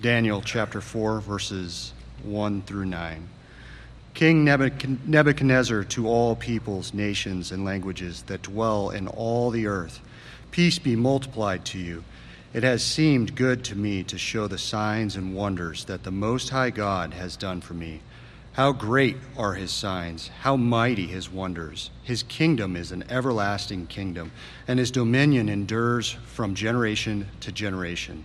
Daniel chapter 4, verses 1 through 9. King Nebuchadnezzar, to all peoples, nations, and languages that dwell in all the earth, peace be multiplied to you. It has seemed good to me to show the signs and wonders that the Most High God has done for me. How great are his signs, how mighty his wonders. His kingdom is an everlasting kingdom, and his dominion endures from generation to generation.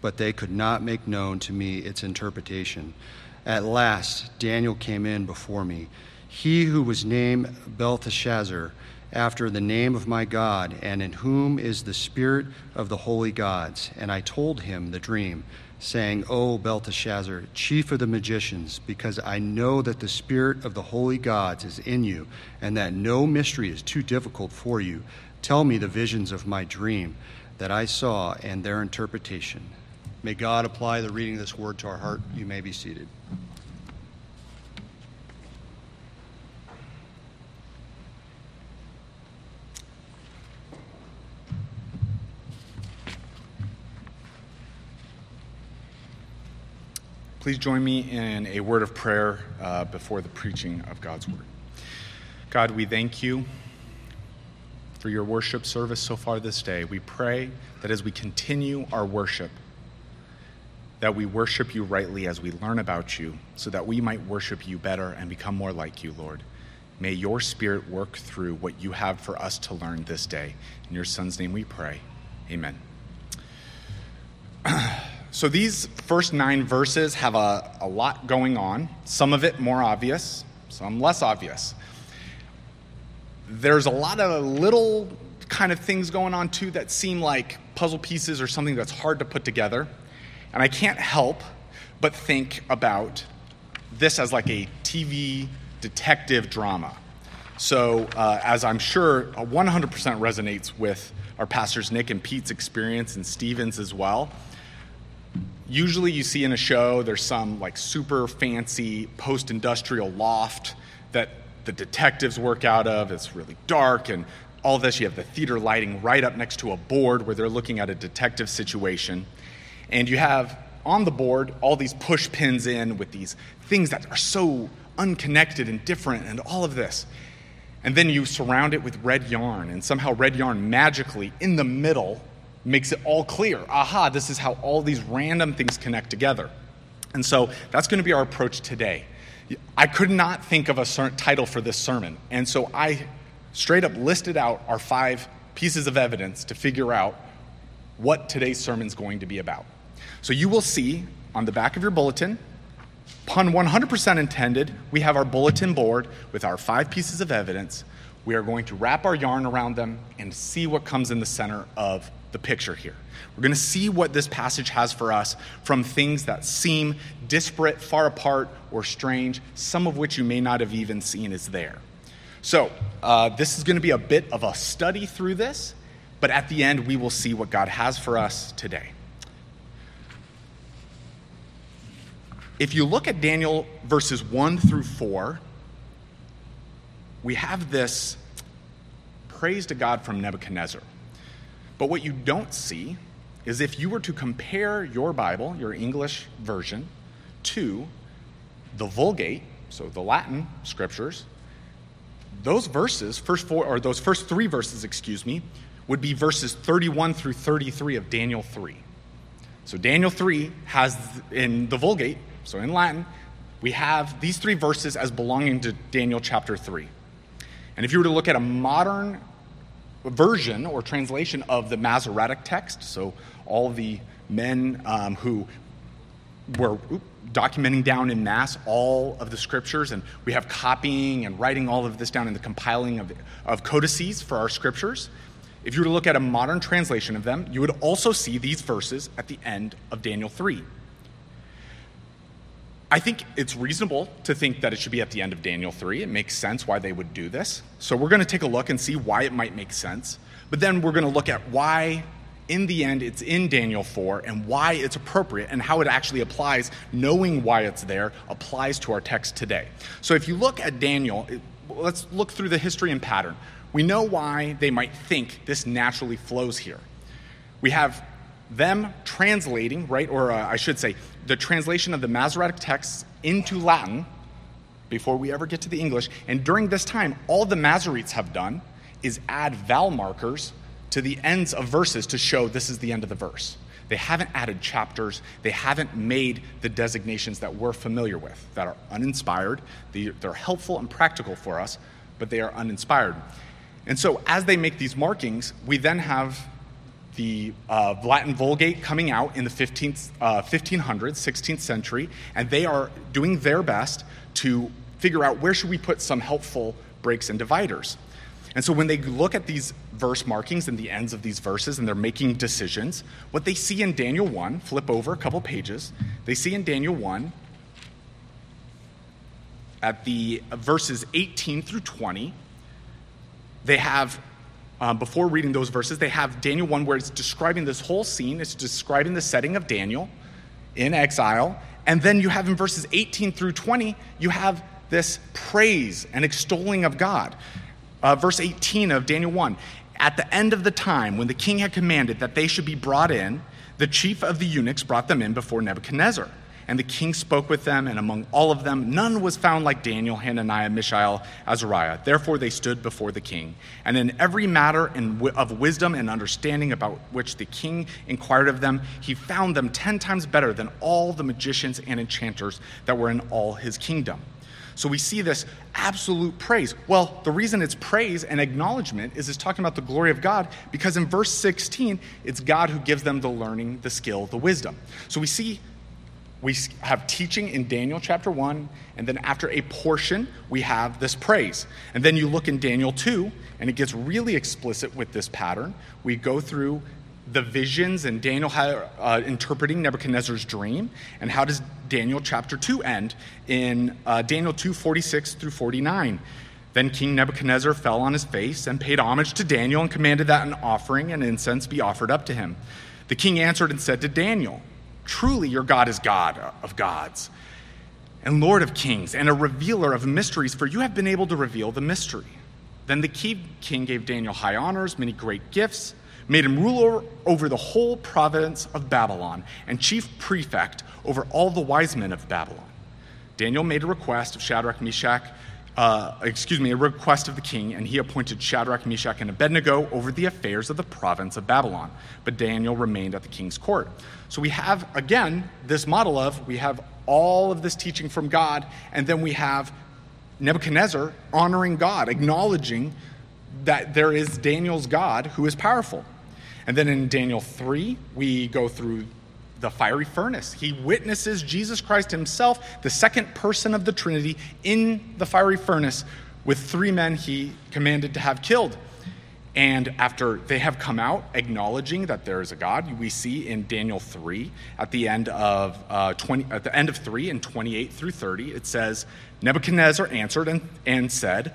but they could not make known to me its interpretation. At last, Daniel came in before me, he who was named Belteshazzar, after the name of my God, and in whom is the spirit of the holy gods. And I told him the dream, saying, O Belteshazzar, chief of the magicians, because I know that the spirit of the holy gods is in you, and that no mystery is too difficult for you. Tell me the visions of my dream that I saw and their interpretation. May God apply the reading of this word to our heart. You may be seated. Please join me in a word of prayer uh, before the preaching of God's word. God, we thank you for your worship service so far this day. We pray that as we continue our worship, that we worship you rightly as we learn about you, so that we might worship you better and become more like you, Lord. May your spirit work through what you have for us to learn this day. In your son's name we pray. Amen. so these first nine verses have a, a lot going on, some of it more obvious, some less obvious. There's a lot of little kind of things going on too that seem like puzzle pieces or something that's hard to put together. And I can't help but think about this as like a TV detective drama. So, uh, as I'm sure 100% resonates with our pastors Nick and Pete's experience and Stevens as well. Usually, you see in a show there's some like super fancy post industrial loft that the detectives work out of. It's really dark and all this. You have the theater lighting right up next to a board where they're looking at a detective situation. And you have on the board all these push pins in with these things that are so unconnected and different and all of this. And then you surround it with red yarn, and somehow red yarn magically in the middle makes it all clear. Aha, this is how all these random things connect together. And so that's going to be our approach today. I could not think of a certain title for this sermon, and so I straight up listed out our five pieces of evidence to figure out what today's sermon is going to be about. So you will see on the back of your bulletin, pun 100% intended, we have our bulletin board with our five pieces of evidence. We are going to wrap our yarn around them and see what comes in the center of the picture here. We're going to see what this passage has for us from things that seem disparate, far apart, or strange, some of which you may not have even seen is there. So, uh, this is going to be a bit of a study through this, but at the end, we will see what God has for us today. If you look at Daniel verses 1 through 4, we have this praise to God from Nebuchadnezzar. But what you don't see is if you were to compare your Bible, your English version, to the Vulgate, so the Latin scriptures, those verses, first four, or those first three verses, excuse me, would be verses 31 through 33 of Daniel 3. So Daniel 3 has in the Vulgate so in Latin, we have these three verses as belonging to Daniel chapter 3. And if you were to look at a modern version or translation of the Masoretic text, so all the men um, who were documenting down in mass all of the scriptures, and we have copying and writing all of this down in the compiling of, of codices for our scriptures. If you were to look at a modern translation of them, you would also see these verses at the end of Daniel 3. I think it's reasonable to think that it should be at the end of Daniel 3. It makes sense why they would do this. So we're going to take a look and see why it might make sense. But then we're going to look at why, in the end, it's in Daniel 4 and why it's appropriate and how it actually applies, knowing why it's there, applies to our text today. So if you look at Daniel, let's look through the history and pattern. We know why they might think this naturally flows here. We have them translating, right, or uh, I should say, the translation of the Masoretic texts into Latin before we ever get to the English. And during this time, all the Masoretes have done is add vowel markers to the ends of verses to show this is the end of the verse. They haven't added chapters. They haven't made the designations that we're familiar with, that are uninspired. They're helpful and practical for us, but they are uninspired. And so, as they make these markings, we then have the uh, Latin Vulgate coming out in the 15th, uh, 1500s, 16th century, and they are doing their best to figure out where should we put some helpful breaks and dividers. And so when they look at these verse markings and the ends of these verses and they're making decisions, what they see in Daniel 1, flip over a couple pages, they see in Daniel 1 at the verses 18 through 20, they have um, before reading those verses, they have Daniel 1 where it's describing this whole scene. It's describing the setting of Daniel in exile. And then you have in verses 18 through 20, you have this praise and extolling of God. Uh, verse 18 of Daniel 1 At the end of the time, when the king had commanded that they should be brought in, the chief of the eunuchs brought them in before Nebuchadnezzar. And the king spoke with them, and among all of them, none was found like Daniel, Hananiah, Mishael, Azariah. Therefore, they stood before the king. And in every matter of wisdom and understanding about which the king inquired of them, he found them ten times better than all the magicians and enchanters that were in all his kingdom. So we see this absolute praise. Well, the reason it's praise and acknowledgement is it's talking about the glory of God because in verse 16, it's God who gives them the learning, the skill, the wisdom. So we see we have teaching in Daniel chapter 1, and then after a portion, we have this praise. And then you look in Daniel 2, and it gets really explicit with this pattern. We go through the visions and Daniel uh, interpreting Nebuchadnezzar's dream. And how does Daniel chapter 2 end? In uh, Daniel 2 46 through 49. Then King Nebuchadnezzar fell on his face and paid homage to Daniel and commanded that an offering and incense be offered up to him. The king answered and said to Daniel, Truly, your God is God of gods and Lord of kings and a revealer of mysteries, for you have been able to reveal the mystery. Then the king gave Daniel high honors, many great gifts, made him ruler over the whole province of Babylon and chief prefect over all the wise men of Babylon. Daniel made a request of Shadrach, Meshach, uh, excuse me, a request of the king, and he appointed Shadrach, Meshach, and Abednego over the affairs of the province of Babylon. But Daniel remained at the king's court. So we have, again, this model of we have all of this teaching from God, and then we have Nebuchadnezzar honoring God, acknowledging that there is Daniel's God who is powerful. And then in Daniel 3, we go through the fiery furnace. He witnesses Jesus Christ himself, the second person of the Trinity, in the fiery furnace with three men he commanded to have killed. And after they have come out acknowledging that there is a God, we see in Daniel 3 at the end of uh, 20, at the end of 3 and 28 through 30, it says, Nebuchadnezzar answered and, and said,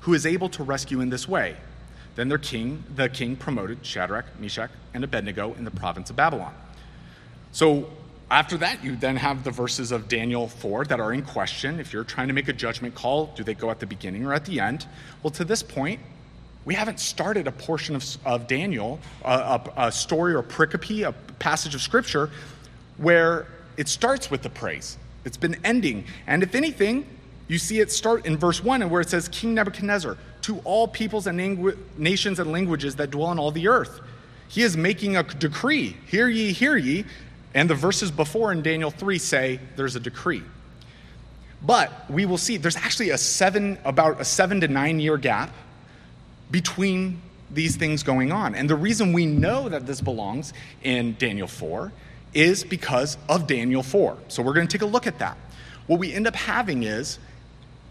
who is able to rescue in this way. Then their king, the king promoted Shadrach, Meshach, and Abednego in the province of Babylon. So after that, you then have the verses of Daniel 4 that are in question. If you're trying to make a judgment call, do they go at the beginning or at the end? Well, to this point, we haven't started a portion of, of Daniel, a, a, a story or pericope, a passage of scripture, where it starts with the praise. It's been ending. And if anything, you see it start in verse 1 and where it says, King Nebuchadnezzar, to all peoples and nations and languages that dwell on all the earth. He is making a decree. Hear ye, hear ye. And the verses before in Daniel 3 say there's a decree. But we will see there's actually a seven, about a seven to nine year gap between these things going on. And the reason we know that this belongs in Daniel 4 is because of Daniel 4. So we're going to take a look at that. What we end up having is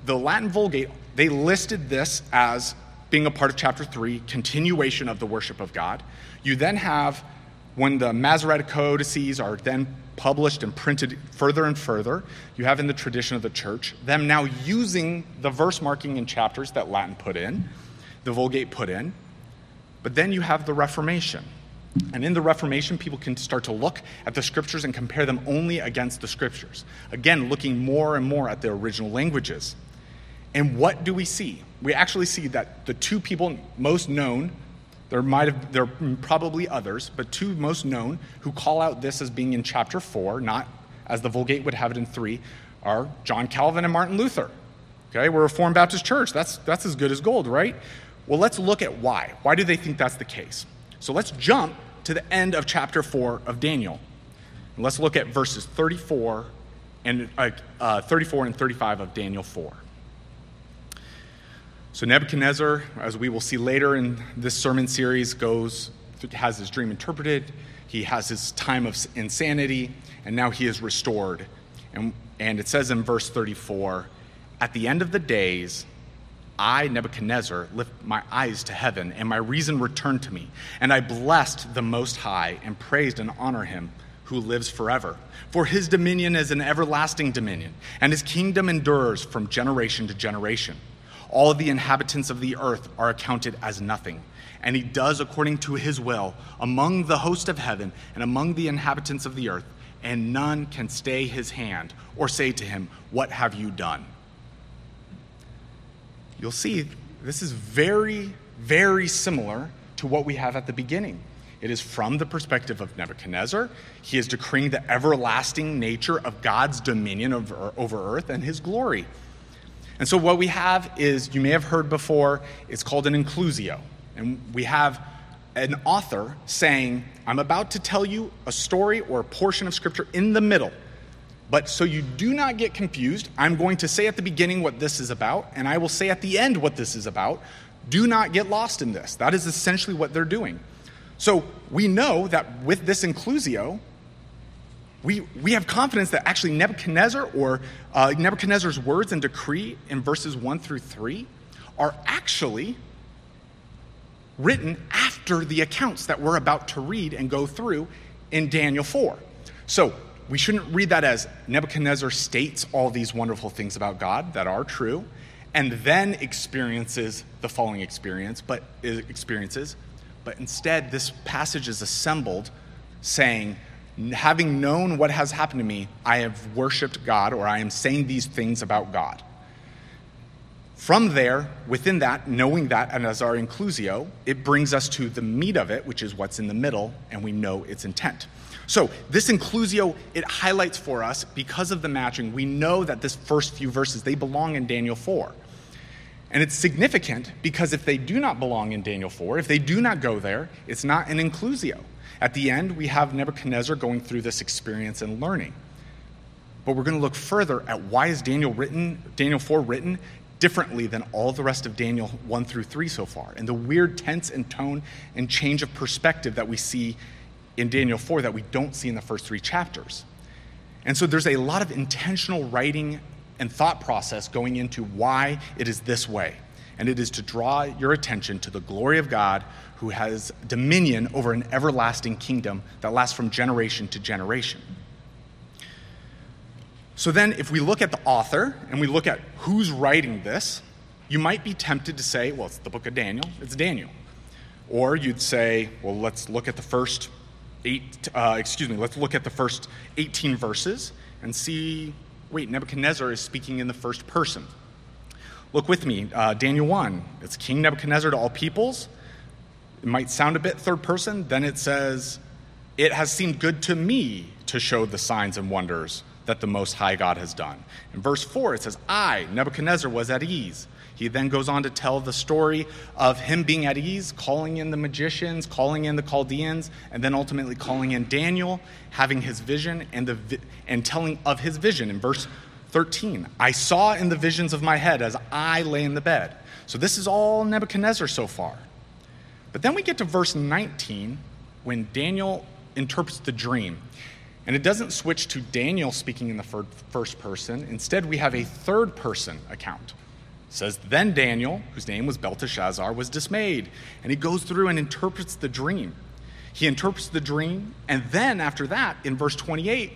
the Latin Vulgate, they listed this as being a part of chapter 3, continuation of the worship of God. You then have, when the Masoretic codices are then published and printed further and further, you have in the tradition of the church them now using the verse marking in chapters that Latin put in, the Vulgate put in. But then you have the Reformation. And in the Reformation, people can start to look at the scriptures and compare them only against the scriptures. Again, looking more and more at the original languages. And what do we see? We actually see that the two people most known, there might have there are probably others, but two most known who call out this as being in chapter 4, not as the Vulgate would have it in 3, are John Calvin and Martin Luther. Okay, we're a Reformed Baptist church. That's that's as good as gold, right? Well, let's look at why. Why do they think that's the case? So let's jump to the end of chapter 4 of Daniel. And let's look at verses 34 and uh, uh, 34 and 35 of Daniel 4. So Nebuchadnezzar, as we will see later in this sermon series, goes has his dream interpreted. He has his time of insanity, and now he is restored. And, and it says in verse 34 At the end of the days, I, Nebuchadnezzar, lift my eyes to heaven, and my reason returned to me. And I blessed the Most High, and praised and honored him who lives forever. For his dominion is an everlasting dominion, and his kingdom endures from generation to generation. All the inhabitants of the earth are accounted as nothing, and he does according to his will among the host of heaven and among the inhabitants of the earth, and none can stay his hand or say to him, What have you done? you'll see this is very, very similar to what we have at the beginning. It is from the perspective of Nebuchadnezzar. He is decreeing the everlasting nature of God's dominion over, over earth and his glory. And so, what we have is, you may have heard before, it's called an inclusio. And we have an author saying, I'm about to tell you a story or a portion of scripture in the middle. But so you do not get confused, I'm going to say at the beginning what this is about, and I will say at the end what this is about. Do not get lost in this. That is essentially what they're doing. So we know that with this inclusio, we, we have confidence that actually Nebuchadnezzar or uh, Nebuchadnezzar's words and decree in verses 1 through 3 are actually written after the accounts that we're about to read and go through in Daniel 4. So we shouldn't read that as Nebuchadnezzar states all these wonderful things about God that are true and then experiences the following experience, but experiences, but instead this passage is assembled saying, having known what has happened to me, I have worshiped God or I am saying these things about God. From there, within that, knowing that, and as our inclusio, it brings us to the meat of it, which is what's in the middle, and we know its intent. So, this inclusio, it highlights for us, because of the matching, we know that this first few verses, they belong in Daniel 4. And it's significant because if they do not belong in Daniel 4, if they do not go there, it's not an inclusio. At the end, we have Nebuchadnezzar going through this experience and learning. But we're going to look further at why is Daniel written, Daniel 4 written differently than all the rest of Daniel 1 through 3 so far, and the weird tense and tone and change of perspective that we see in Daniel 4 that we don't see in the first three chapters. And so there's a lot of intentional writing and thought process going into why it is this way. And it is to draw your attention to the glory of God who has dominion over an everlasting kingdom that lasts from generation to generation. So then, if we look at the author and we look at who's writing this, you might be tempted to say, well, it's the book of Daniel, it's Daniel. Or you'd say, well, let's look at the first eight, uh, excuse me, let's look at the first 18 verses and see, wait, Nebuchadnezzar is speaking in the first person. Look with me, uh, Daniel 1. It's King Nebuchadnezzar to all peoples. It might sound a bit third person. Then it says, It has seemed good to me to show the signs and wonders that the Most High God has done. In verse 4, it says, I, Nebuchadnezzar, was at ease he then goes on to tell the story of him being at ease, calling in the magicians, calling in the Chaldeans, and then ultimately calling in Daniel, having his vision and, the, and telling of his vision. In verse 13, I saw in the visions of my head as I lay in the bed. So this is all Nebuchadnezzar so far. But then we get to verse 19 when Daniel interprets the dream. And it doesn't switch to Daniel speaking in the first person. Instead, we have a third person account. It says, Then Daniel, whose name was Belteshazzar, was dismayed. And he goes through and interprets the dream. He interprets the dream. And then, after that, in verse 28,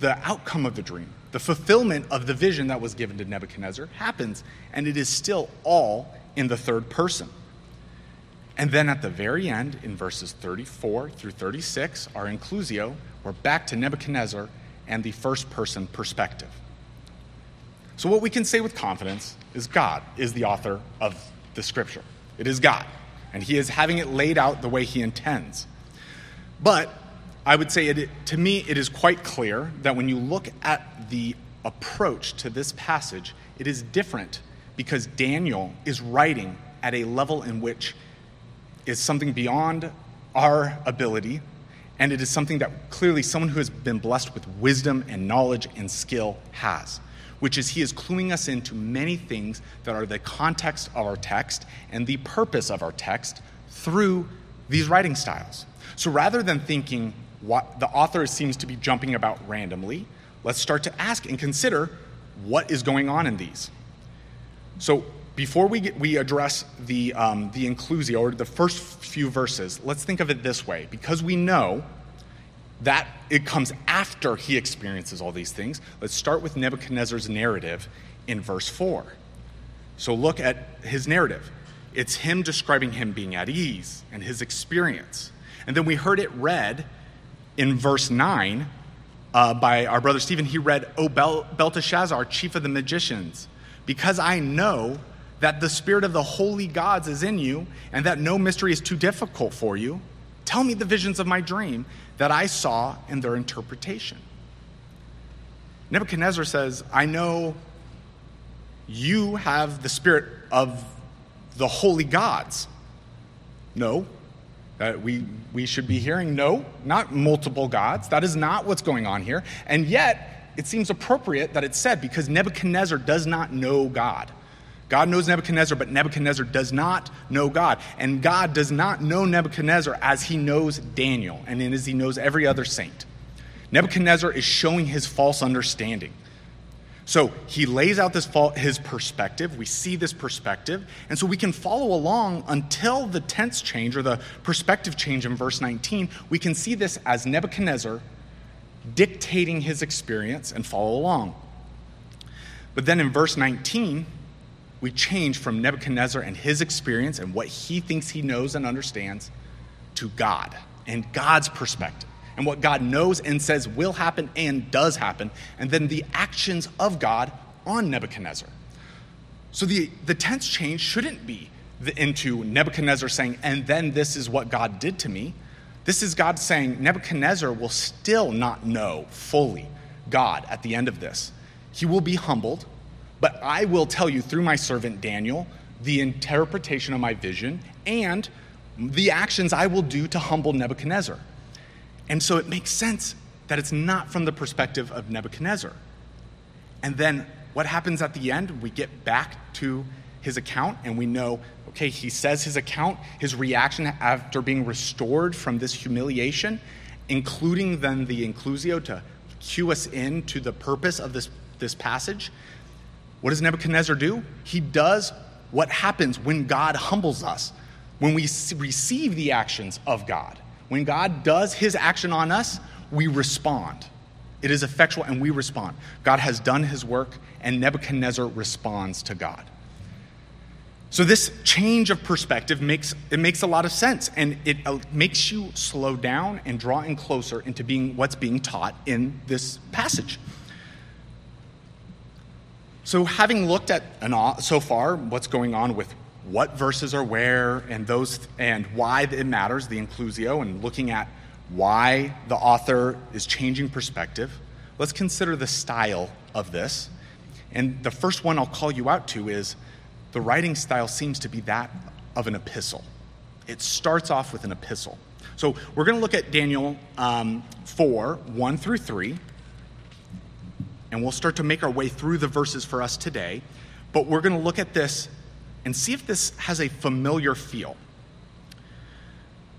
the outcome of the dream, the fulfillment of the vision that was given to Nebuchadnezzar happens. And it is still all in the third person. And then at the very end, in verses 34 through 36, our inclusio, we're back to Nebuchadnezzar and the first person perspective. So, what we can say with confidence is God is the author of the scripture. It is God, and He is having it laid out the way He intends. But I would say, it, to me, it is quite clear that when you look at the approach to this passage, it is different because Daniel is writing at a level in which is something beyond our ability, and it is something that clearly someone who has been blessed with wisdom and knowledge and skill has, which is he is cluing us into many things that are the context of our text and the purpose of our text through these writing styles. So rather than thinking what the author seems to be jumping about randomly, let's start to ask and consider what is going on in these. So before we, get, we address the, um, the inclusio, or the first few verses, let's think of it this way. Because we know that it comes after he experiences all these things, let's start with Nebuchadnezzar's narrative in verse 4. So look at his narrative. It's him describing him being at ease and his experience. And then we heard it read in verse 9 uh, by our brother Stephen. He read, O Bel- Belteshazzar, chief of the magicians, because I know that the spirit of the holy gods is in you and that no mystery is too difficult for you, tell me the visions of my dream that I saw and their interpretation. Nebuchadnezzar says, I know you have the spirit of the holy gods. No. Uh, we, we should be hearing no, not multiple gods. That is not what's going on here. And yet, it seems appropriate that it's said because Nebuchadnezzar does not know God. God knows Nebuchadnezzar, but Nebuchadnezzar does not know God. And God does not know Nebuchadnezzar as he knows Daniel and as he knows every other saint. Nebuchadnezzar is showing his false understanding. So he lays out this his perspective. We see this perspective. And so we can follow along until the tense change or the perspective change in verse 19. We can see this as Nebuchadnezzar dictating his experience and follow along. But then in verse 19, we change from Nebuchadnezzar and his experience and what he thinks he knows and understands to God and God's perspective and what God knows and says will happen and does happen, and then the actions of God on Nebuchadnezzar. So the, the tense change shouldn't be the, into Nebuchadnezzar saying, and then this is what God did to me. This is God saying, Nebuchadnezzar will still not know fully God at the end of this. He will be humbled, but I will tell you through my servant Daniel the interpretation of my vision and the actions I will do to humble Nebuchadnezzar. And so it makes sense that it's not from the perspective of Nebuchadnezzar. And then what happens at the end? We get back to his account and we know, okay, he says his account, his reaction after being restored from this humiliation, including then the inclusio to cue us in to the purpose of this, this passage. What does Nebuchadnezzar do? He does what happens when God humbles us, when we receive the actions of God. When God does his action on us, we respond. It is effectual and we respond. God has done his work, and Nebuchadnezzar responds to God. So this change of perspective makes it makes a lot of sense and it uh, makes you slow down and draw in closer into being what's being taught in this passage. So, having looked at so far what's going on with what verses are where and those and why it matters, the inclusio, and looking at why the author is changing perspective, let's consider the style of this. And the first one I'll call you out to is the writing style seems to be that of an epistle. It starts off with an epistle. So we're going to look at Daniel um, 4 1 through 3. and we'll start to make our way through the verses for us today. But we're going to look at this and see if this has a familiar feel.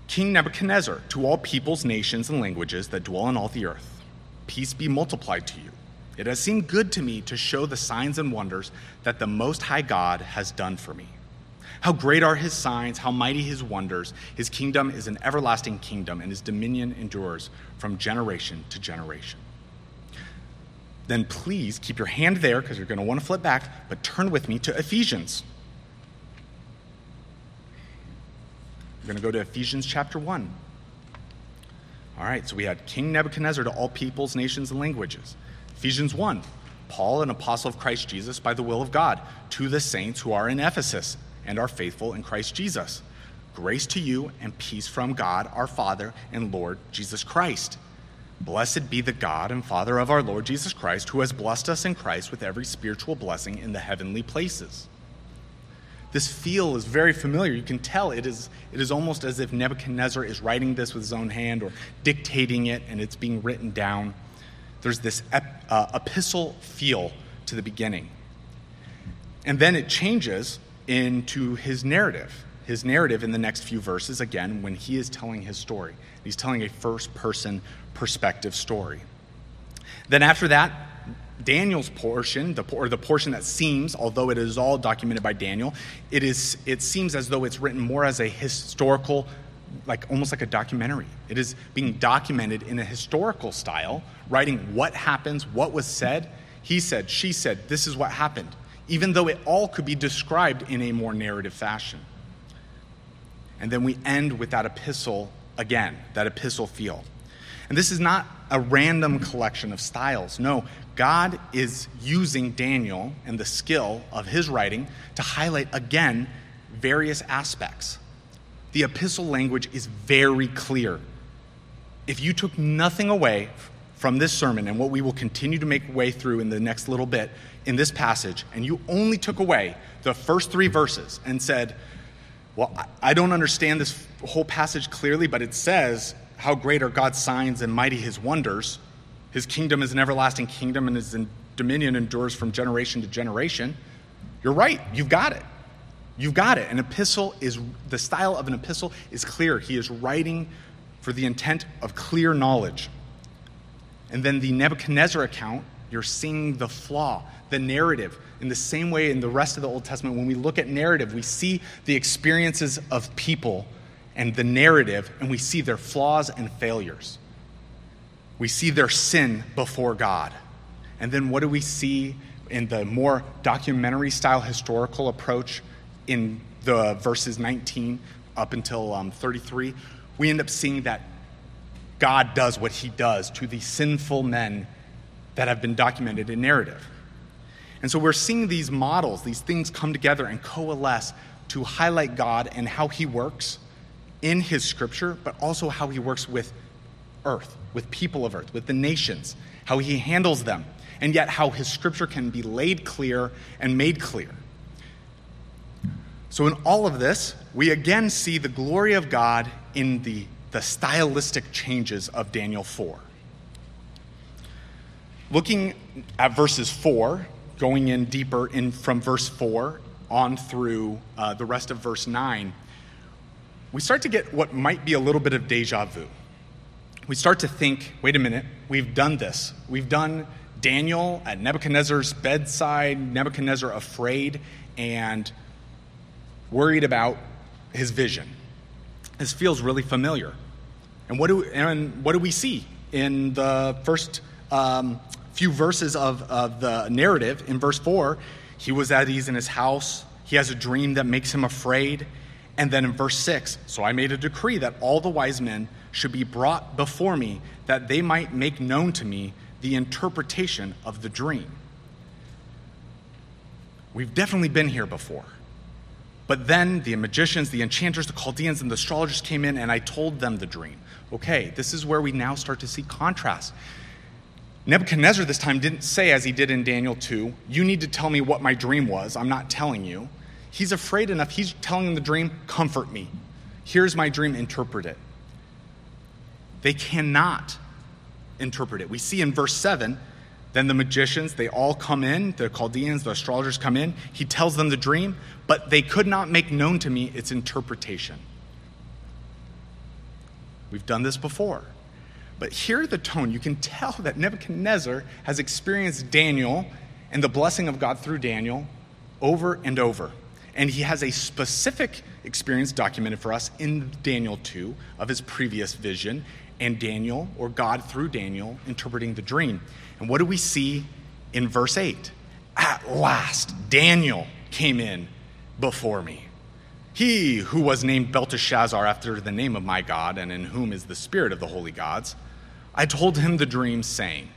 King Nebuchadnezzar, to all peoples, nations, and languages that dwell in all the earth, peace be multiplied to you. It has seemed good to me to show the signs and wonders that the Most High God has done for me. How great are his signs, how mighty his wonders. His kingdom is an everlasting kingdom, and his dominion endures from generation to generation. Then please keep your hand there because you're going to want to flip back, but turn with me to Ephesians. We're going to go to Ephesians chapter 1. All right, so we had King Nebuchadnezzar to all peoples, nations, and languages. Ephesians 1. Paul, an apostle of Christ Jesus by the will of God, to the saints who are in Ephesus and are faithful in Christ Jesus. Grace to you and peace from God, our Father and Lord Jesus Christ. Blessed be the God and Father of our Lord Jesus Christ, who has blessed us in Christ with every spiritual blessing in the heavenly places. This feel is very familiar. You can tell it is, it is almost as if Nebuchadnezzar is writing this with his own hand or dictating it and it's being written down. There's this ep, uh, epistle feel to the beginning. And then it changes into his narrative. His narrative in the next few verses, again, when he is telling his story. He's telling a first person perspective story. Then after that, Daniel's portion, the, or the portion that seems, although it is all documented by Daniel, it, is, it seems as though it's written more as a historical, like almost like a documentary. It is being documented in a historical style, writing what happens, what was said. He said, she said, this is what happened even though it all could be described in a more narrative fashion. And then we end with that epistle again, that epistle feel. And this is not a random collection of styles. No, God is using Daniel and the skill of his writing to highlight again various aspects. The epistle language is very clear. If you took nothing away from this sermon and what we will continue to make way through in the next little bit in this passage, and you only took away the first three verses and said, Well, I don't understand this whole passage clearly, but it says, How great are God's signs and mighty his wonders. His kingdom is an everlasting kingdom, and his dominion endures from generation to generation. You're right, you've got it. You've got it. An epistle is, the style of an epistle is clear. He is writing for the intent of clear knowledge. And then the Nebuchadnezzar account, you're seeing the flaw, the narrative. In the same way, in the rest of the Old Testament, when we look at narrative, we see the experiences of people and the narrative, and we see their flaws and failures. We see their sin before God. And then what do we see in the more documentary style historical approach in the verses 19 up until um, 33? We end up seeing that God does what he does to the sinful men that have been documented in narrative. And so we're seeing these models, these things come together and coalesce to highlight God and how he works in his scripture, but also how he works with earth, with people of earth, with the nations, how he handles them, and yet how his scripture can be laid clear and made clear. So, in all of this, we again see the glory of God in the the stylistic changes of Daniel 4. Looking at verses 4, going in deeper in from verse 4 on through uh, the rest of verse 9, we start to get what might be a little bit of deja vu. We start to think, wait a minute, we've done this. We've done Daniel at Nebuchadnezzar's bedside, Nebuchadnezzar afraid and worried about his vision. This feels really familiar. And what do, and what do we see in the first um, few verses of, of the narrative? In verse 4, he was at ease in his house. He has a dream that makes him afraid. And then in verse 6, so I made a decree that all the wise men should be brought before me, that they might make known to me the interpretation of the dream. We've definitely been here before. But then the magicians, the enchanters, the Chaldeans, and the astrologers came in, and I told them the dream. Okay, this is where we now start to see contrast. Nebuchadnezzar this time didn't say, as he did in Daniel 2, You need to tell me what my dream was. I'm not telling you. He's afraid enough. He's telling them the dream, Comfort me. Here's my dream, interpret it. They cannot interpret it. We see in verse 7 Then the magicians, they all come in, the Chaldeans, the astrologers come in. He tells them the dream, but they could not make known to me its interpretation. We've done this before. But hear the tone. You can tell that Nebuchadnezzar has experienced Daniel and the blessing of God through Daniel over and over. And he has a specific experience documented for us in Daniel 2 of his previous vision, and Daniel, or God through Daniel, interpreting the dream. And what do we see in verse 8? At last, Daniel came in before me. He who was named Belteshazzar after the name of my God, and in whom is the spirit of the holy gods, I told him the dream, saying,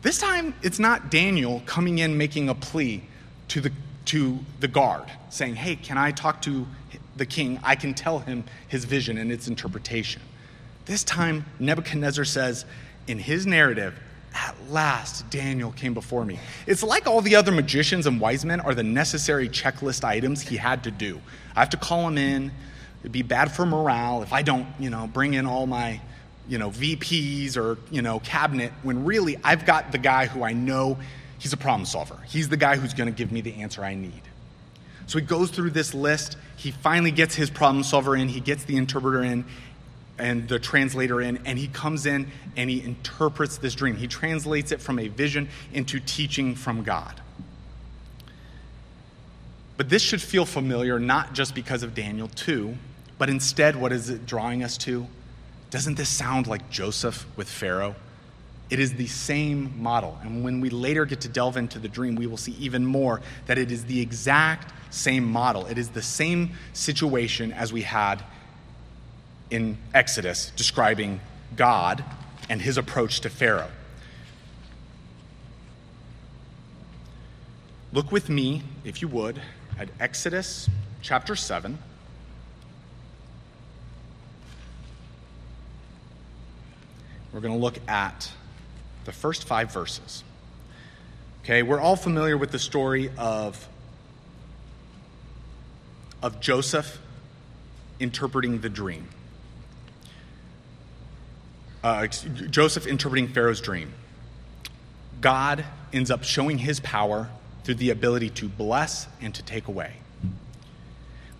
This time it's not Daniel coming in making a plea to the, to the guard, saying, Hey, can I talk to the king? I can tell him his vision and its interpretation. This time, Nebuchadnezzar says, in his narrative, at last Daniel came before me. It's like all the other magicians and wise men are the necessary checklist items he had to do. I have to call him in. It'd be bad for morale if I don't, you know, bring in all my, you know, VPs or, you know, cabinet when really I've got the guy who I know he's a problem solver. He's the guy who's going to give me the answer I need. So he goes through this list. He finally gets his problem solver in, he gets the interpreter in, and the translator in, and he comes in and he interprets this dream. He translates it from a vision into teaching from God. But this should feel familiar not just because of Daniel 2, but instead, what is it drawing us to? Doesn't this sound like Joseph with Pharaoh? It is the same model. And when we later get to delve into the dream, we will see even more that it is the exact same model. It is the same situation as we had in Exodus describing God and his approach to Pharaoh. Look with me, if you would, at Exodus chapter 7. We're going to look at the first five verses. Okay, we're all familiar with the story of, of Joseph interpreting the dream uh, Joseph interpreting Pharaoh's dream. God ends up showing his power through the ability to bless and to take away.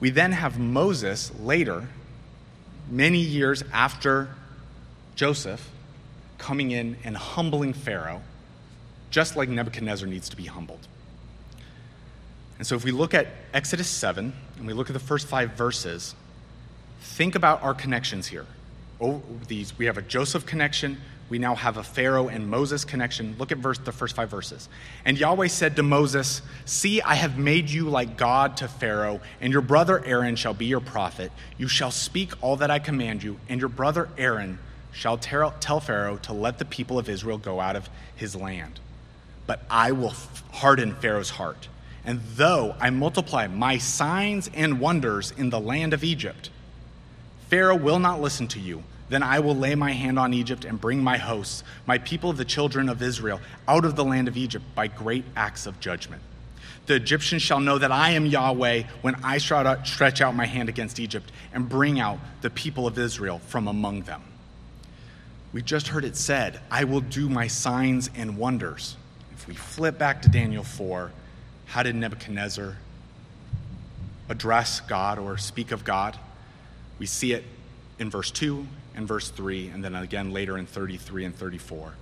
We then have Moses later, many years after Joseph, coming in and humbling Pharaoh, just like Nebuchadnezzar needs to be humbled. And so, if we look at Exodus 7 and we look at the first five verses, think about our connections here oh, these, we have a Joseph connection. We now have a Pharaoh and Moses connection. Look at verse, the first five verses. And Yahweh said to Moses, See, I have made you like God to Pharaoh, and your brother Aaron shall be your prophet. You shall speak all that I command you, and your brother Aaron shall tell Pharaoh to let the people of Israel go out of his land. But I will harden Pharaoh's heart. And though I multiply my signs and wonders in the land of Egypt, Pharaoh will not listen to you. Then I will lay my hand on Egypt and bring my hosts, my people, the children of Israel, out of the land of Egypt by great acts of judgment. The Egyptians shall know that I am Yahweh when I stretch out my hand against Egypt and bring out the people of Israel from among them. We just heard it said, I will do my signs and wonders. If we flip back to Daniel 4, how did Nebuchadnezzar address God or speak of God? We see it in verse 2 and verse 3, and then again later in 33 and 34.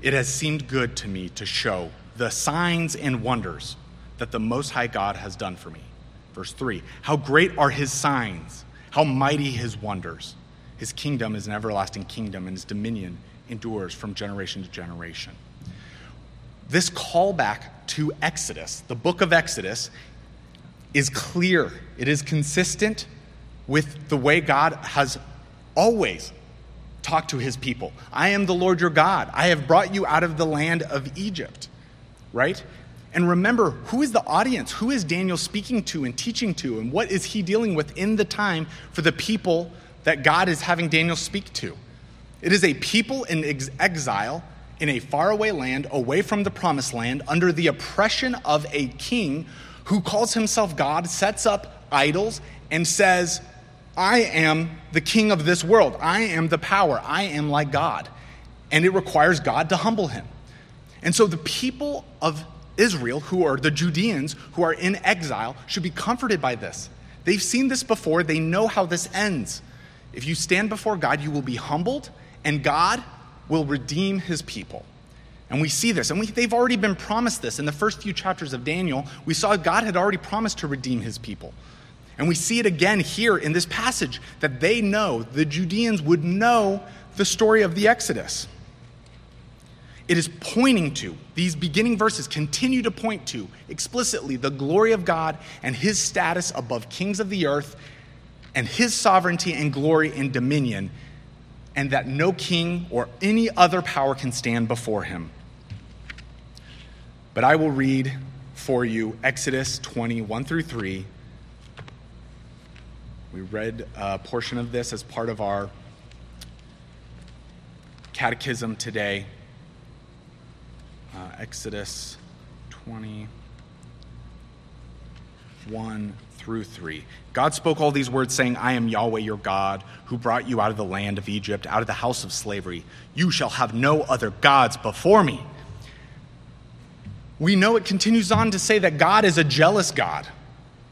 It has seemed good to me to show the signs and wonders that the Most High God has done for me. Verse 3 How great are his signs, how mighty his wonders. His kingdom is an everlasting kingdom, and his dominion endures from generation to generation. This callback to Exodus, the book of Exodus, is clear, it is consistent with the way God has always talked to his people. I am the Lord your God. I have brought you out of the land of Egypt, right? And remember, who is the audience? Who is Daniel speaking to and teaching to? And what is he dealing with in the time for the people that God is having Daniel speak to? It is a people in ex- exile in a faraway land, away from the promised land, under the oppression of a king who calls himself God, sets up idols, and says, I am the king of this world. I am the power. I am like God. And it requires God to humble him. And so the people of Israel, who are the Judeans, who are in exile, should be comforted by this. They've seen this before, they know how this ends. If you stand before God, you will be humbled, and God will redeem his people. And we see this, and we, they've already been promised this. In the first few chapters of Daniel, we saw God had already promised to redeem his people. And we see it again here in this passage that they know, the Judeans would know the story of the Exodus. It is pointing to, these beginning verses continue to point to explicitly the glory of God and his status above kings of the earth and his sovereignty and glory and dominion, and that no king or any other power can stand before him. But I will read for you Exodus 20, 1 through 3. We read a portion of this as part of our catechism today. Uh, Exodus 20, 1 through 3. God spoke all these words, saying, I am Yahweh your God, who brought you out of the land of Egypt, out of the house of slavery. You shall have no other gods before me. We know it continues on to say that God is a jealous God.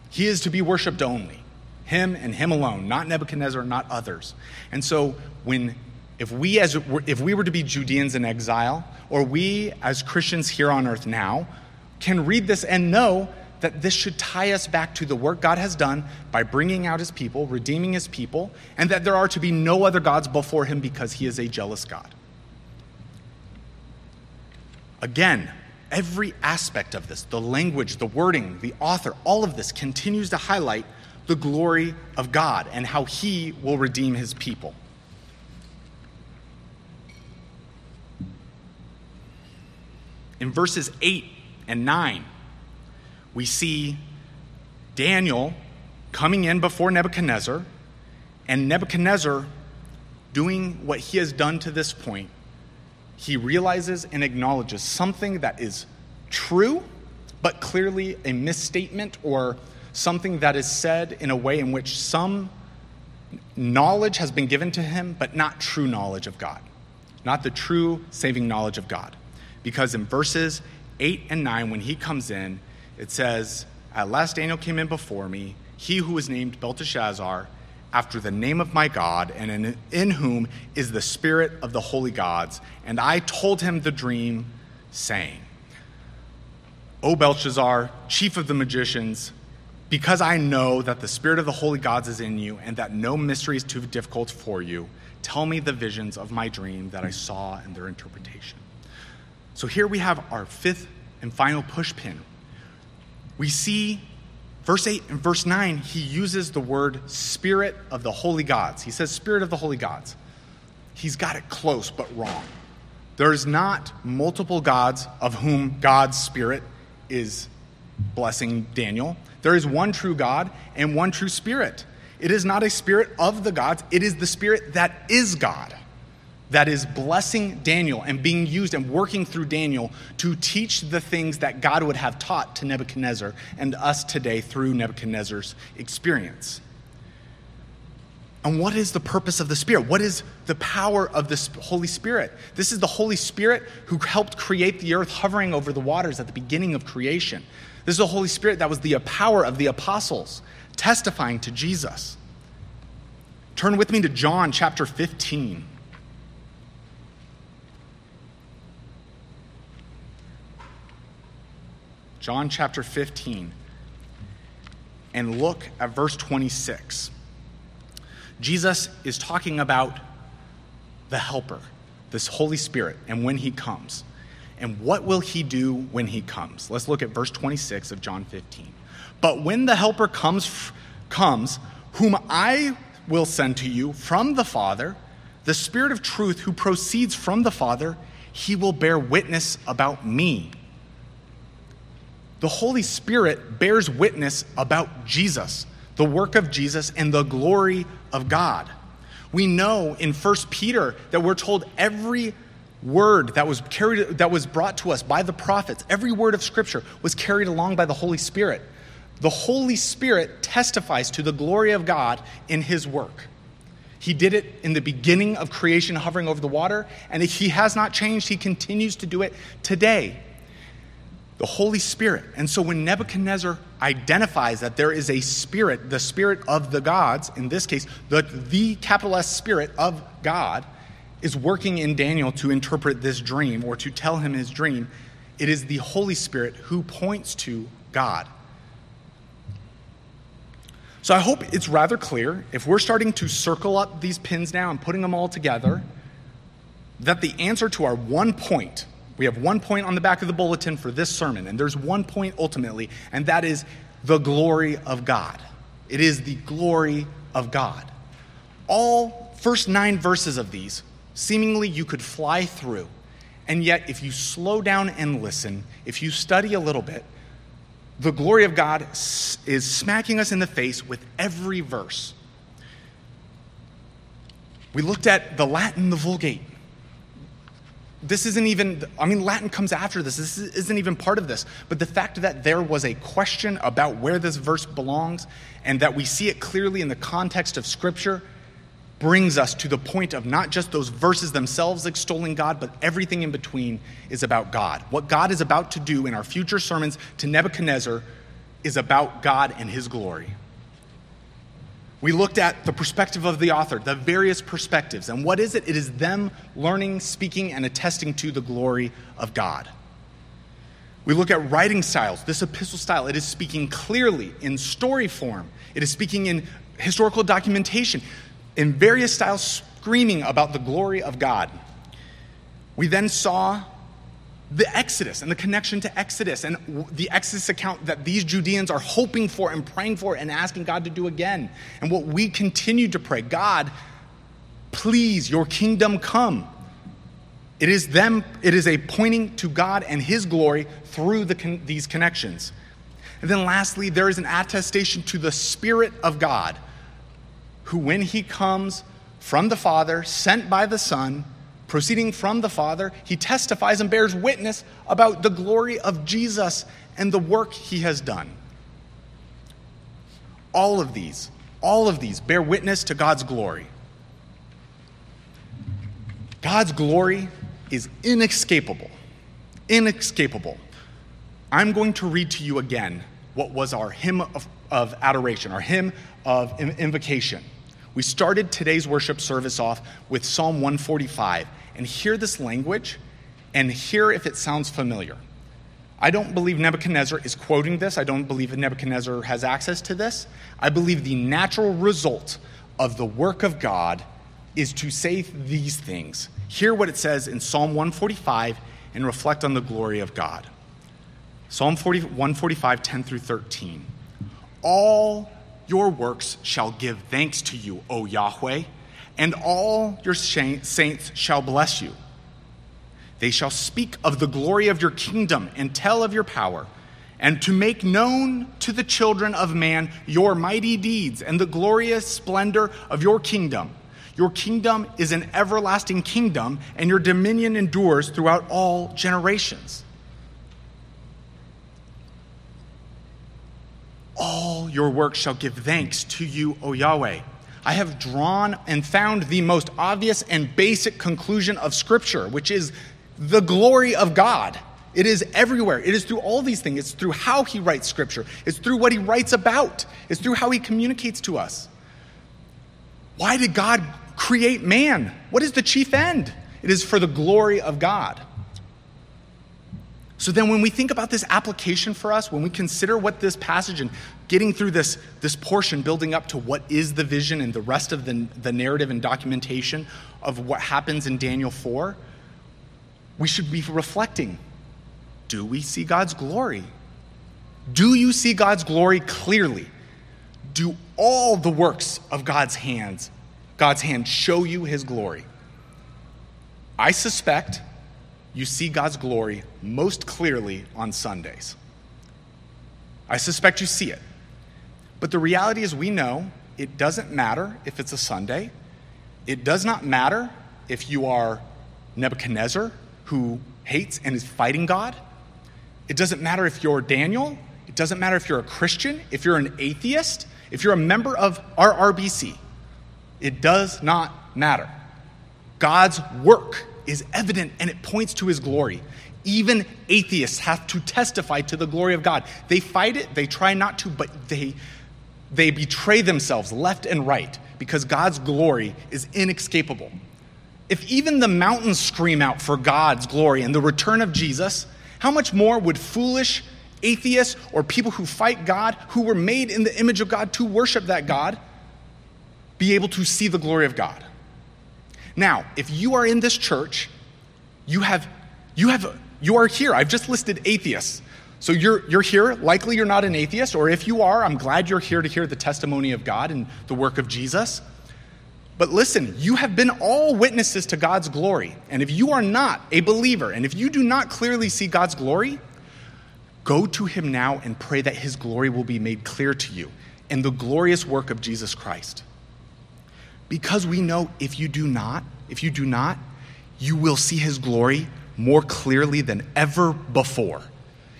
He is to be worshiped only. Him and him alone, not Nebuchadnezzar, not others. And so when if we as if we were to be Judeans in exile, or we as Christians here on earth now, can read this and know that this should tie us back to the work God has done by bringing out his people, redeeming his people, and that there are to be no other gods before him because he is a jealous God. Again, every aspect of this, the language, the wording, the author, all of this continues to highlight the glory of God and how he will redeem his people. In verses 8 and 9, we see Daniel coming in before Nebuchadnezzar, and Nebuchadnezzar doing what he has done to this point. He realizes and acknowledges something that is true, but clearly a misstatement or something that is said in a way in which some knowledge has been given to him, but not true knowledge of God, not the true saving knowledge of God. Because in verses 8 and 9, when he comes in, it says, At last Daniel came in before me, he who was named Belteshazzar, after the name of my God, and in, in whom is the spirit of the holy gods. And I told him the dream, saying, O Belshazzar, chief of the magicians, because I know that the spirit of the holy gods is in you, and that no mystery is too difficult for you, tell me the visions of my dream that I saw and their interpretation. So here we have our fifth and final pushpin we see verse 8 and verse 9, he uses the word spirit of the holy gods. He says spirit of the holy gods. He's got it close, but wrong. There's not multiple gods of whom God's spirit is blessing Daniel. There is one true God and one true spirit. It is not a spirit of the gods, it is the spirit that is God that is blessing Daniel and being used and working through Daniel to teach the things that God would have taught to Nebuchadnezzar and us today through Nebuchadnezzar's experience. And what is the purpose of the Spirit? What is the power of the Holy Spirit? This is the Holy Spirit who helped create the earth hovering over the waters at the beginning of creation. This is the Holy Spirit that was the power of the apostles testifying to Jesus. Turn with me to John chapter 15. John chapter 15, and look at verse 26. Jesus is talking about the Helper, this Holy Spirit, and when he comes. And what will he do when he comes? Let's look at verse 26 of John 15. But when the Helper comes, comes, whom I will send to you from the Father, the Spirit of truth who proceeds from the Father, he will bear witness about me the Holy Spirit bears witness about Jesus, the work of Jesus, and the glory of God. We know in 1 Peter that we're told every word that was carried that was brought to us by the prophets, every word of scripture was carried along by the Holy Spirit. The Holy Spirit testifies to the glory of God in his work. He did it in the beginning of creation, hovering over the water, and he has not changed. He continues to do it today. The Holy Spirit. And so when Nebuchadnezzar identifies that there is a spirit, the spirit of the gods, in this case, the, the capital S spirit of God, is working in Daniel to interpret this dream or to tell him his dream, it is the Holy Spirit who points to God. So I hope it's rather clear if we're starting to circle up these pins now and putting them all together, that the answer to our one point, we have one point on the back of the bulletin for this sermon, and there's one point ultimately, and that is the glory of God. It is the glory of God. All first nine verses of these, seemingly you could fly through. And yet, if you slow down and listen, if you study a little bit, the glory of God is smacking us in the face with every verse. We looked at the Latin, the Vulgate. This isn't even, I mean, Latin comes after this. This isn't even part of this. But the fact that there was a question about where this verse belongs and that we see it clearly in the context of Scripture brings us to the point of not just those verses themselves extolling God, but everything in between is about God. What God is about to do in our future sermons to Nebuchadnezzar is about God and his glory. We looked at the perspective of the author, the various perspectives. And what is it? It is them learning, speaking, and attesting to the glory of God. We look at writing styles, this epistle style. It is speaking clearly in story form, it is speaking in historical documentation in various styles screaming about the glory of God. We then saw the Exodus and the connection to Exodus and the Exodus account that these Judeans are hoping for and praying for and asking God to do again. And what we continue to pray God, please, your kingdom come. It is them, it is a pointing to God and His glory through the, these connections. And then lastly, there is an attestation to the Spirit of God who, when he comes from the Father, sent by the Son, proceeding from the Father, he testifies and bears witness about the glory of Jesus and the work he has done. All of these, all of these bear witness to God's glory. God's glory is inescapable. Inescapable. I'm going to read to you again what was our hymn of, of adoration, our hymn of invocation. We started today's worship service off with Psalm 145. And hear this language and hear if it sounds familiar. I don't believe Nebuchadnezzar is quoting this. I don't believe Nebuchadnezzar has access to this. I believe the natural result of the work of God is to say these things. Hear what it says in Psalm 145 and reflect on the glory of God. Psalm 40, 145, 10 through 13. All your works shall give thanks to you, O Yahweh, and all your saints shall bless you. They shall speak of the glory of your kingdom and tell of your power, and to make known to the children of man your mighty deeds and the glorious splendor of your kingdom. Your kingdom is an everlasting kingdom, and your dominion endures throughout all generations. all your works shall give thanks to you, O Yahweh. I have drawn and found the most obvious and basic conclusion of Scripture, which is the glory of God. It is everywhere. It is through all these things. It's through how he writes Scripture, it's through what he writes about, it's through how he communicates to us. Why did God create man? What is the chief end? It is for the glory of God. So then, when we think about this application for us, when we consider what this passage and getting through this, this portion, building up to what is the vision and the rest of the, the narrative and documentation of what happens in Daniel 4, we should be reflecting do we see God's glory? Do you see God's glory clearly? Do all the works of God's hands, God's hand, show you his glory? I suspect you see God's glory most clearly on Sundays. I suspect you see it. But the reality is, we know it doesn't matter if it's a Sunday. It does not matter if you are Nebuchadnezzar, who hates and is fighting God. It doesn't matter if you're Daniel. It doesn't matter if you're a Christian, if you're an atheist, if you're a member of our RBC. It does not matter. God's work is evident and it points to his glory. Even atheists have to testify to the glory of God. They fight it, they try not to, but they, they betray themselves left and right because God's glory is inescapable. If even the mountains scream out for God's glory and the return of Jesus, how much more would foolish atheists or people who fight God, who were made in the image of God to worship that God, be able to see the glory of God? Now, if you are in this church, you have, you have, you are here. I've just listed atheists. So you're, you're here. Likely you're not an atheist, or if you are, I'm glad you're here to hear the testimony of God and the work of Jesus. But listen, you have been all witnesses to God's glory. And if you are not a believer, and if you do not clearly see God's glory, go to Him now and pray that His glory will be made clear to you in the glorious work of Jesus Christ. Because we know if you do not, if you do not, you will see His glory more clearly than ever before.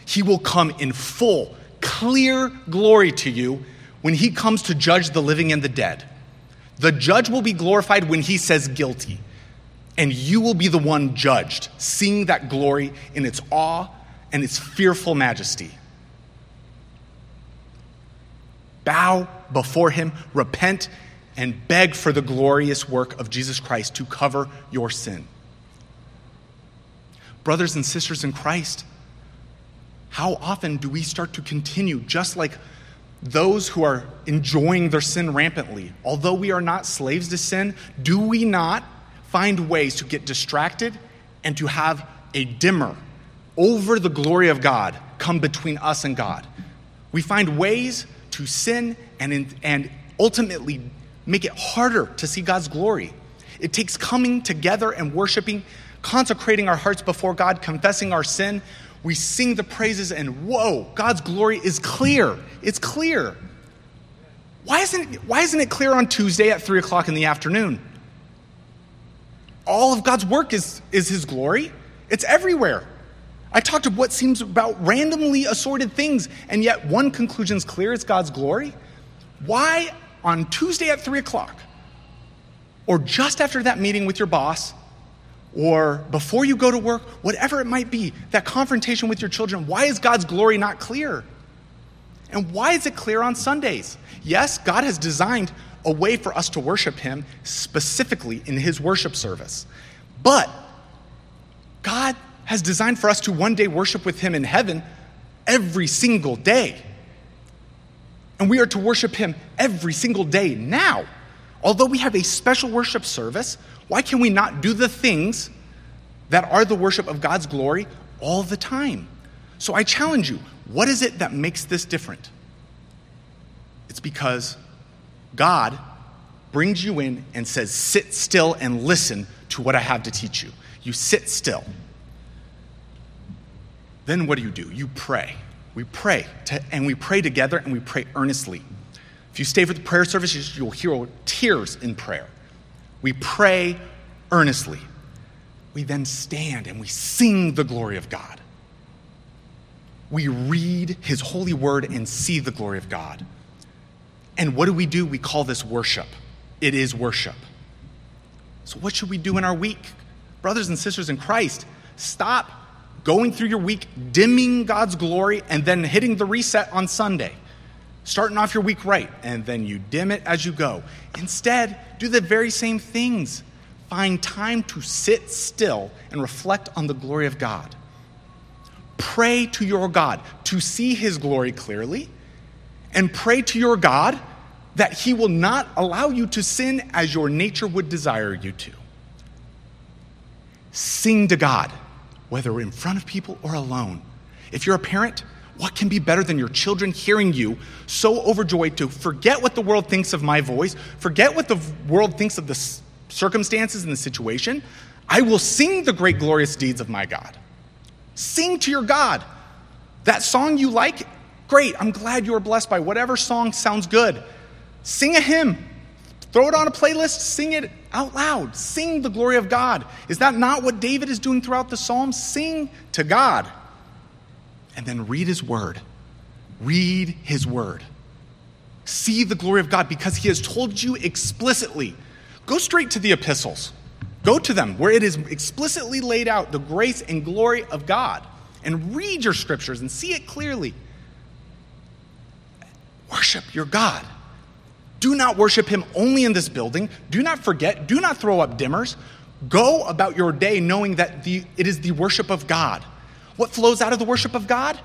He will come in full, clear glory to you when He comes to judge the living and the dead. The judge will be glorified when he says guilty, and you will be the one judged, seeing that glory in its awe and its fearful majesty. Bow before him, repent, and beg for the glorious work of Jesus Christ to cover your sin. Brothers and sisters in Christ, how often do we start to continue just like those who are enjoying their sin rampantly, although we are not slaves to sin, do we not find ways to get distracted and to have a dimmer over the glory of God come between us and God? We find ways to sin and, and ultimately make it harder to see God's glory. It takes coming together and worshiping, consecrating our hearts before God, confessing our sin, we sing the praises, and whoa, God's glory is clear. It's clear. Why isn't, why isn't it clear on Tuesday at 3 o'clock in the afternoon? All of God's work is, is His glory, it's everywhere. I talked of what seems about randomly assorted things, and yet one conclusion is clear it's God's glory. Why on Tuesday at 3 o'clock, or just after that meeting with your boss, or before you go to work, whatever it might be, that confrontation with your children, why is God's glory not clear? And why is it clear on Sundays? Yes, God has designed a way for us to worship Him specifically in His worship service. But God has designed for us to one day worship with Him in heaven every single day. And we are to worship Him every single day now. Although we have a special worship service, why can we not do the things that are the worship of God's glory all the time? So I challenge you what is it that makes this different? It's because God brings you in and says, Sit still and listen to what I have to teach you. You sit still. Then what do you do? You pray. We pray, to, and we pray together and we pray earnestly. If you stay for the prayer service, you'll hear tears in prayer. We pray earnestly. We then stand and we sing the glory of God. We read his holy word and see the glory of God. And what do we do? We call this worship. It is worship. So, what should we do in our week? Brothers and sisters in Christ, stop going through your week dimming God's glory and then hitting the reset on Sunday starting off your week right, and then you dim it as you go. Instead, do the very same things. Find time to sit still and reflect on the glory of God. Pray to your God to see his glory clearly, and pray to your God that he will not allow you to sin as your nature would desire you to. Sing to God, whether in front of people or alone. If you're a parent, what can be better than your children hearing you so overjoyed to forget what the world thinks of my voice, forget what the world thinks of the circumstances and the situation? I will sing the great, glorious deeds of my God. Sing to your God. That song you like, great. I'm glad you are blessed by whatever song sounds good. Sing a hymn. Throw it on a playlist, sing it out loud. Sing the glory of God. Is that not what David is doing throughout the Psalms? Sing to God and then read his word. Read his word. See the glory of God because he has told you explicitly go straight to the epistles. Go to them where it is explicitly laid out the grace and glory of God and read your scriptures and see it clearly. Worship your God. Do not worship him only in this building. Do not forget. Do not throw up dimmers. Go about your day knowing that the, it is the worship of God. What flows out of the worship of God?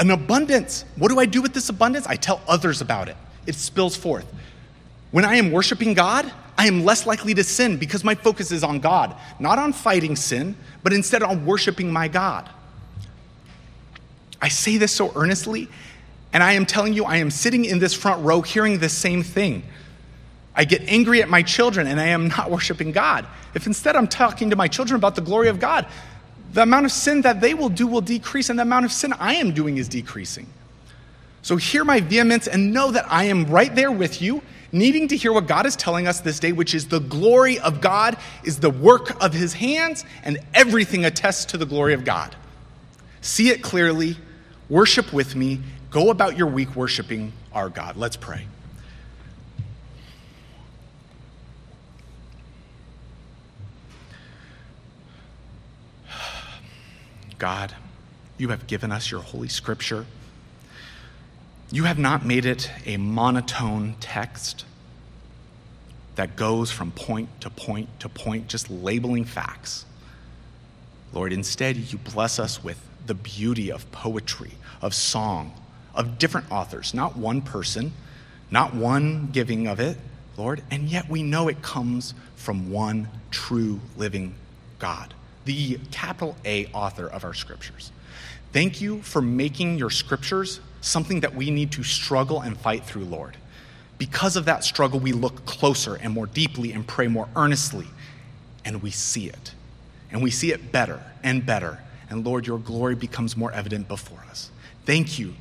An abundance. What do I do with this abundance? I tell others about it. It spills forth. When I am worshiping God, I am less likely to sin because my focus is on God, not on fighting sin, but instead on worshiping my God. I say this so earnestly, and I am telling you, I am sitting in this front row hearing the same thing. I get angry at my children and I am not worshiping God. If instead I'm talking to my children about the glory of God, the amount of sin that they will do will decrease, and the amount of sin I am doing is decreasing. So hear my vehemence and know that I am right there with you, needing to hear what God is telling us this day, which is the glory of God is the work of his hands, and everything attests to the glory of God. See it clearly, worship with me, go about your week worshiping our God. Let's pray. God, you have given us your holy scripture. You have not made it a monotone text that goes from point to point to point, just labeling facts. Lord, instead, you bless us with the beauty of poetry, of song, of different authors, not one person, not one giving of it, Lord, and yet we know it comes from one true living God the capital A author of our scriptures. Thank you for making your scriptures something that we need to struggle and fight through, Lord. Because of that struggle, we look closer and more deeply and pray more earnestly, and we see it. And we see it better and better. And Lord, your glory becomes more evident before us. Thank you.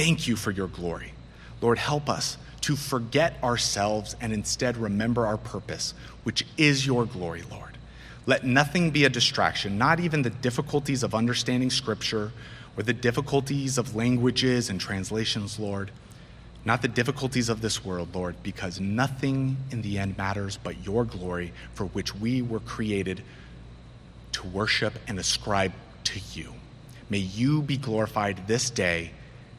Thank you for your glory. Lord, help us to forget ourselves and instead remember our purpose, which is your glory, Lord. Let nothing be a distraction, not even the difficulties of understanding Scripture or the difficulties of languages and translations, Lord. Not the difficulties of this world, Lord, because nothing in the end matters but your glory for which we were created to worship and ascribe to you. May you be glorified this day.